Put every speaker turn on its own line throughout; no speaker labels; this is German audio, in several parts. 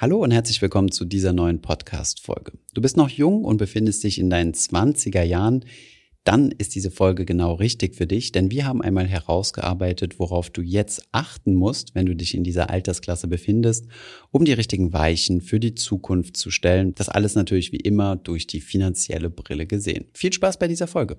Hallo und herzlich willkommen zu dieser neuen Podcast-Folge. Du bist noch jung und befindest dich in deinen 20er Jahren. Dann ist diese Folge genau richtig für dich, denn wir haben einmal herausgearbeitet, worauf du jetzt achten musst, wenn du dich in dieser Altersklasse befindest, um die richtigen Weichen für die Zukunft zu stellen. Das alles natürlich wie immer durch die finanzielle Brille gesehen. Viel Spaß bei dieser Folge.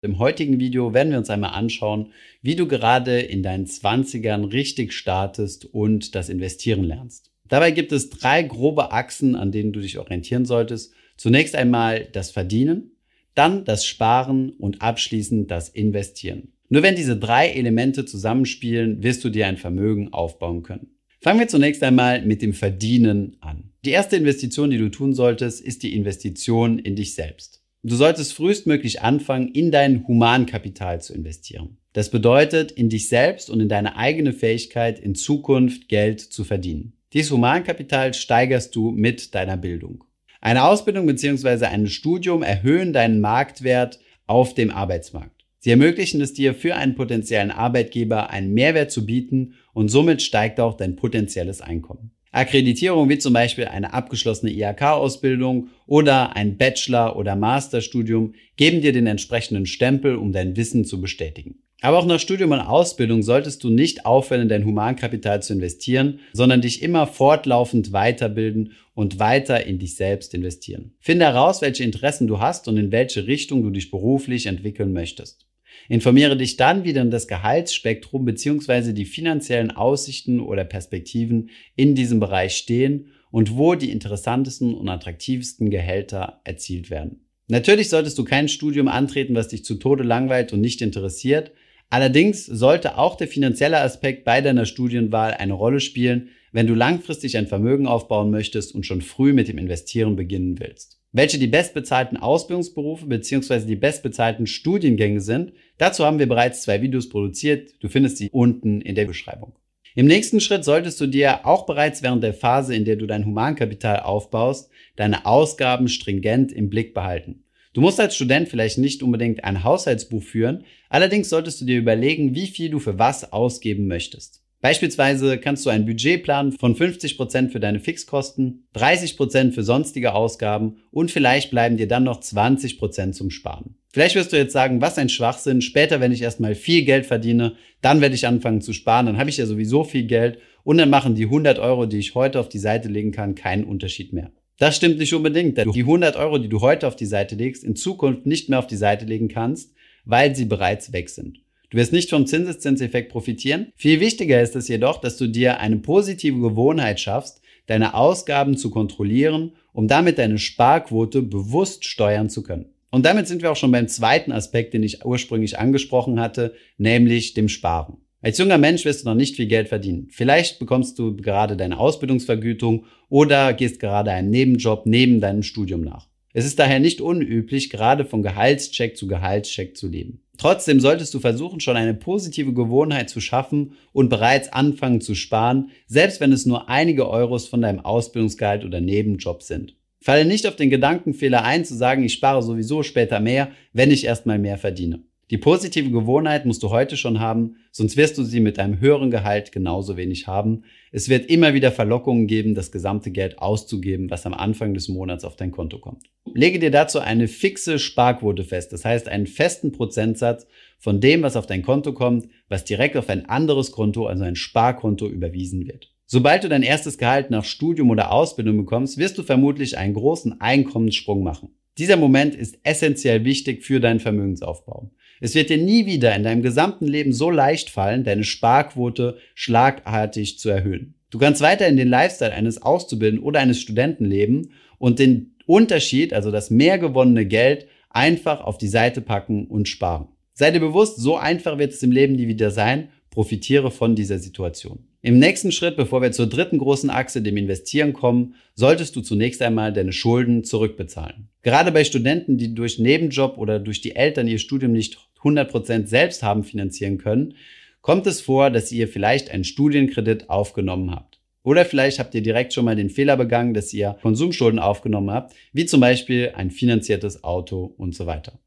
Im heutigen Video werden wir uns einmal anschauen, wie du gerade in deinen 20ern richtig startest und das Investieren lernst. Dabei gibt es drei grobe Achsen, an denen du dich orientieren solltest. Zunächst einmal das Verdienen, dann das Sparen und abschließend das Investieren. Nur wenn diese drei Elemente zusammenspielen, wirst du dir ein Vermögen aufbauen können. Fangen wir zunächst einmal mit dem Verdienen an. Die erste Investition, die du tun solltest, ist die Investition in dich selbst. Du solltest frühestmöglich anfangen, in dein Humankapital zu investieren. Das bedeutet, in dich selbst und in deine eigene Fähigkeit, in Zukunft Geld zu verdienen. Dieses Humankapital steigerst du mit deiner Bildung. Eine Ausbildung bzw. ein Studium erhöhen deinen Marktwert auf dem Arbeitsmarkt. Sie ermöglichen es dir, für einen potenziellen Arbeitgeber einen Mehrwert zu bieten und somit steigt auch dein potenzielles Einkommen. Akkreditierung wie zum Beispiel eine abgeschlossene IHK-Ausbildung oder ein Bachelor- oder Masterstudium geben dir den entsprechenden Stempel, um dein Wissen zu bestätigen. Aber auch nach Studium und Ausbildung solltest du nicht aufhören, in dein Humankapital zu investieren, sondern dich immer fortlaufend weiterbilden und weiter in dich selbst investieren. Finde heraus, welche Interessen du hast und in welche Richtung du dich beruflich entwickeln möchtest. Informiere dich dann wieder in das Gehaltsspektrum bzw. die finanziellen Aussichten oder Perspektiven in diesem Bereich stehen und wo die interessantesten und attraktivsten Gehälter erzielt werden. Natürlich solltest du kein Studium antreten, was dich zu Tode langweilt und nicht interessiert. Allerdings sollte auch der finanzielle Aspekt bei deiner Studienwahl eine Rolle spielen, wenn du langfristig ein Vermögen aufbauen möchtest und schon früh mit dem Investieren beginnen willst. Welche die bestbezahlten Ausbildungsberufe bzw. die bestbezahlten Studiengänge sind, dazu haben wir bereits zwei Videos produziert. Du findest sie unten in der Beschreibung. Im nächsten Schritt solltest du dir auch bereits während der Phase, in der du dein Humankapital aufbaust, deine Ausgaben stringent im Blick behalten. Du musst als Student vielleicht nicht unbedingt ein Haushaltsbuch führen, allerdings solltest du dir überlegen, wie viel du für was ausgeben möchtest. Beispielsweise kannst du ein Budget planen von 50 Prozent für deine Fixkosten, 30 Prozent für sonstige Ausgaben und vielleicht bleiben dir dann noch 20 Prozent zum Sparen. Vielleicht wirst du jetzt sagen, was ein Schwachsinn, später, wenn ich erstmal viel Geld verdiene, dann werde ich anfangen zu sparen, dann habe ich ja sowieso viel Geld und dann machen die 100 Euro, die ich heute auf die Seite legen kann, keinen Unterschied mehr. Das stimmt nicht unbedingt, denn du die 100 Euro, die du heute auf die Seite legst, in Zukunft nicht mehr auf die Seite legen kannst, weil sie bereits weg sind. Du wirst nicht vom Zinseszinseffekt profitieren. Viel wichtiger ist es jedoch, dass du dir eine positive Gewohnheit schaffst, deine Ausgaben zu kontrollieren, um damit deine Sparquote bewusst steuern zu können. Und damit sind wir auch schon beim zweiten Aspekt, den ich ursprünglich angesprochen hatte, nämlich dem Sparen. Als junger Mensch wirst du noch nicht viel Geld verdienen. Vielleicht bekommst du gerade deine Ausbildungsvergütung oder gehst gerade einen Nebenjob neben deinem Studium nach. Es ist daher nicht unüblich, gerade von Gehaltscheck zu Gehaltscheck zu leben. Trotzdem solltest du versuchen, schon eine positive Gewohnheit zu schaffen und bereits anfangen zu sparen, selbst wenn es nur einige Euros von deinem Ausbildungsgehalt oder Nebenjob sind. Falle nicht auf den Gedankenfehler ein, zu sagen, ich spare sowieso später mehr, wenn ich erstmal mehr verdiene. Die positive Gewohnheit musst du heute schon haben, sonst wirst du sie mit einem höheren Gehalt genauso wenig haben. Es wird immer wieder Verlockungen geben, das gesamte Geld auszugeben, was am Anfang des Monats auf dein Konto kommt. Lege dir dazu eine fixe Sparquote fest, das heißt einen festen Prozentsatz von dem, was auf dein Konto kommt, was direkt auf ein anderes Konto, also ein Sparkonto, überwiesen wird. Sobald du dein erstes Gehalt nach Studium oder Ausbildung bekommst, wirst du vermutlich einen großen Einkommenssprung machen. Dieser Moment ist essentiell wichtig für deinen Vermögensaufbau. Es wird dir nie wieder in deinem gesamten Leben so leicht fallen, deine Sparquote schlagartig zu erhöhen. Du kannst weiter in den Lifestyle eines Auszubildenden oder eines Studenten leben und den Unterschied, also das mehr gewonnene Geld, einfach auf die Seite packen und sparen. Sei dir bewusst, so einfach wird es im Leben nie wieder sein. Profitiere von dieser Situation. Im nächsten Schritt, bevor wir zur dritten großen Achse, dem Investieren kommen, solltest du zunächst einmal deine Schulden zurückbezahlen. Gerade bei Studenten, die durch Nebenjob oder durch die Eltern ihr Studium nicht 100% selbst haben finanzieren können, kommt es vor, dass ihr vielleicht einen Studienkredit aufgenommen habt. Oder vielleicht habt ihr direkt schon mal den Fehler begangen, dass ihr Konsumschulden aufgenommen habt, wie zum Beispiel ein finanziertes Auto und so weiter.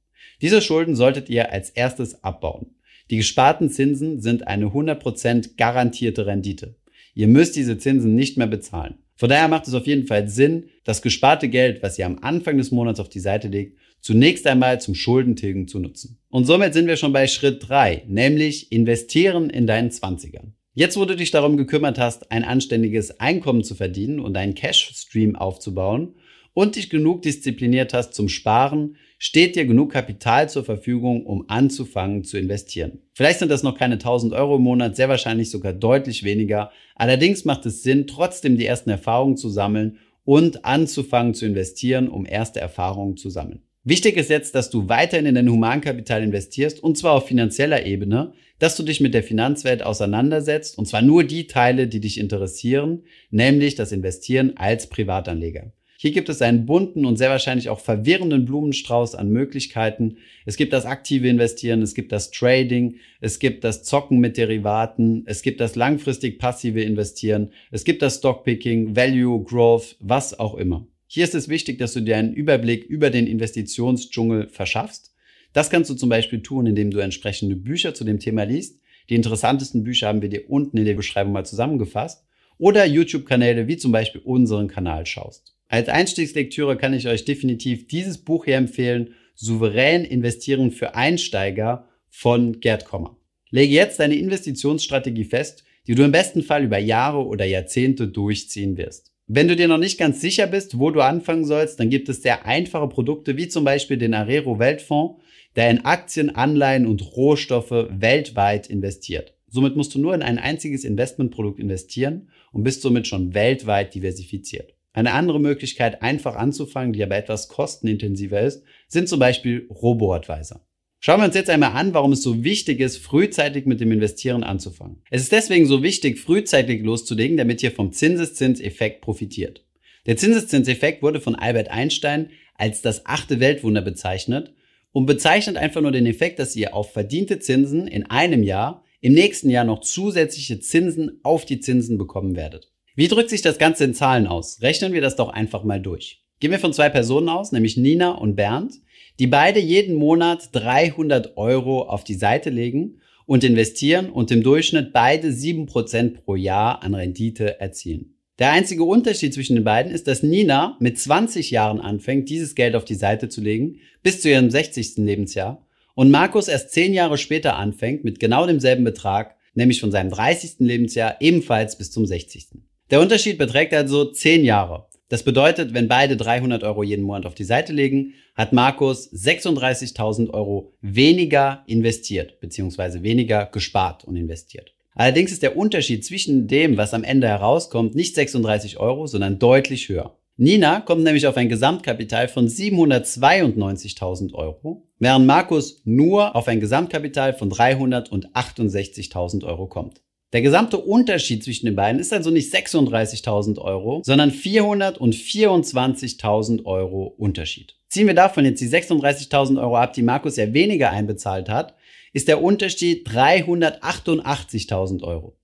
Diese Schulden solltet ihr als erstes abbauen. Die gesparten Zinsen sind eine 100% garantierte Rendite. Ihr müsst diese Zinsen nicht mehr bezahlen. Von daher macht es auf jeden Fall Sinn, das gesparte Geld, was ihr am Anfang des Monats auf die Seite legt, zunächst einmal zum Schuldentilgen zu nutzen. Und somit sind wir schon bei Schritt drei, nämlich investieren in deinen Zwanzigern. Jetzt, wo du dich darum gekümmert hast, ein anständiges Einkommen zu verdienen und einen Cash-Stream aufzubauen und dich genug diszipliniert hast zum Sparen, steht dir genug Kapital zur Verfügung, um anzufangen zu investieren. Vielleicht sind das noch keine 1000 Euro im Monat, sehr wahrscheinlich sogar deutlich weniger. Allerdings macht es Sinn, trotzdem die ersten Erfahrungen zu sammeln und anzufangen zu investieren, um erste Erfahrungen zu sammeln. Wichtig ist jetzt, dass du weiterhin in dein Humankapital investierst und zwar auf finanzieller Ebene, dass du dich mit der Finanzwelt auseinandersetzt und zwar nur die Teile, die dich interessieren, nämlich das Investieren als Privatanleger. Hier gibt es einen bunten und sehr wahrscheinlich auch verwirrenden Blumenstrauß an Möglichkeiten. Es gibt das aktive Investieren, es gibt das Trading, es gibt das Zocken mit Derivaten, es gibt das langfristig passive Investieren, es gibt das Stockpicking, Value, Growth, was auch immer. Hier ist es wichtig, dass du dir einen Überblick über den Investitionsdschungel verschaffst. Das kannst du zum Beispiel tun, indem du entsprechende Bücher zu dem Thema liest. Die interessantesten Bücher haben wir dir unten in der Beschreibung mal zusammengefasst. Oder YouTube-Kanäle wie zum Beispiel unseren Kanal schaust. Als Einstiegslektüre kann ich euch definitiv dieses Buch hier empfehlen, Souverän investieren für Einsteiger von Gerd Kommer. Lege jetzt deine Investitionsstrategie fest, die du im besten Fall über Jahre oder Jahrzehnte durchziehen wirst. Wenn du dir noch nicht ganz sicher bist, wo du anfangen sollst, dann gibt es sehr einfache Produkte wie zum Beispiel den Arero Weltfonds, der in Aktien, Anleihen und Rohstoffe weltweit investiert. Somit musst du nur in ein einziges Investmentprodukt investieren und bist somit schon weltweit diversifiziert. Eine andere Möglichkeit, einfach anzufangen, die aber etwas kostenintensiver ist, sind zum Beispiel Robo-Advisor. Schauen wir uns jetzt einmal an, warum es so wichtig ist, frühzeitig mit dem Investieren anzufangen. Es ist deswegen so wichtig, frühzeitig loszulegen, damit ihr vom Zinseszinseffekt profitiert. Der Zinseszinseffekt wurde von Albert Einstein als das achte Weltwunder bezeichnet und bezeichnet einfach nur den Effekt, dass ihr auf verdiente Zinsen in einem Jahr im nächsten Jahr noch zusätzliche Zinsen auf die Zinsen bekommen werdet. Wie drückt sich das Ganze in Zahlen aus? Rechnen wir das doch einfach mal durch. Gehen wir von zwei Personen aus, nämlich Nina und Bernd, die beide jeden Monat 300 Euro auf die Seite legen und investieren und im Durchschnitt beide 7% pro Jahr an Rendite erzielen. Der einzige Unterschied zwischen den beiden ist, dass Nina mit 20 Jahren anfängt, dieses Geld auf die Seite zu legen, bis zu ihrem 60. Lebensjahr, und Markus erst 10 Jahre später anfängt, mit genau demselben Betrag, nämlich von seinem 30. Lebensjahr ebenfalls bis zum 60. Der Unterschied beträgt also 10 Jahre. Das bedeutet, wenn beide 300 Euro jeden Monat auf die Seite legen, hat Markus 36.000 Euro weniger investiert, beziehungsweise weniger gespart und investiert. Allerdings ist der Unterschied zwischen dem, was am Ende herauskommt, nicht 36 Euro, sondern deutlich höher. Nina kommt nämlich auf ein Gesamtkapital von 792.000 Euro, während Markus nur auf ein Gesamtkapital von 368.000 Euro kommt. Der gesamte Unterschied zwischen den beiden ist also nicht 36.000 Euro, sondern 424.000 Euro Unterschied. Ziehen wir davon jetzt die 36.000 Euro ab, die Markus ja weniger einbezahlt hat, ist der Unterschied 388.000 Euro.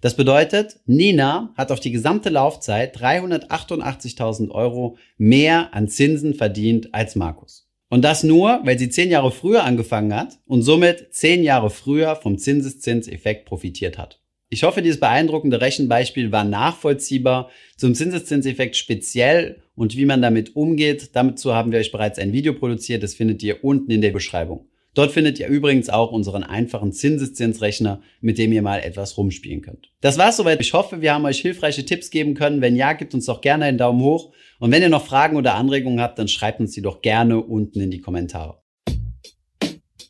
Das bedeutet, Nina hat auf die gesamte Laufzeit 388.000 Euro mehr an Zinsen verdient als Markus. Und das nur, weil sie zehn Jahre früher angefangen hat und somit zehn Jahre früher vom Zinseszinseffekt profitiert hat. Ich hoffe, dieses beeindruckende Rechenbeispiel war nachvollziehbar zum Zinseszinseffekt speziell und wie man damit umgeht. Dazu haben wir euch bereits ein Video produziert, das findet ihr unten in der Beschreibung. Dort findet ihr übrigens auch unseren einfachen Zinseszinsrechner, mit dem ihr mal etwas rumspielen könnt. Das war's soweit. Ich hoffe, wir haben euch hilfreiche Tipps geben können. Wenn ja, gebt uns doch gerne einen Daumen hoch. Und wenn ihr noch Fragen oder Anregungen habt, dann schreibt uns die doch gerne unten in die Kommentare.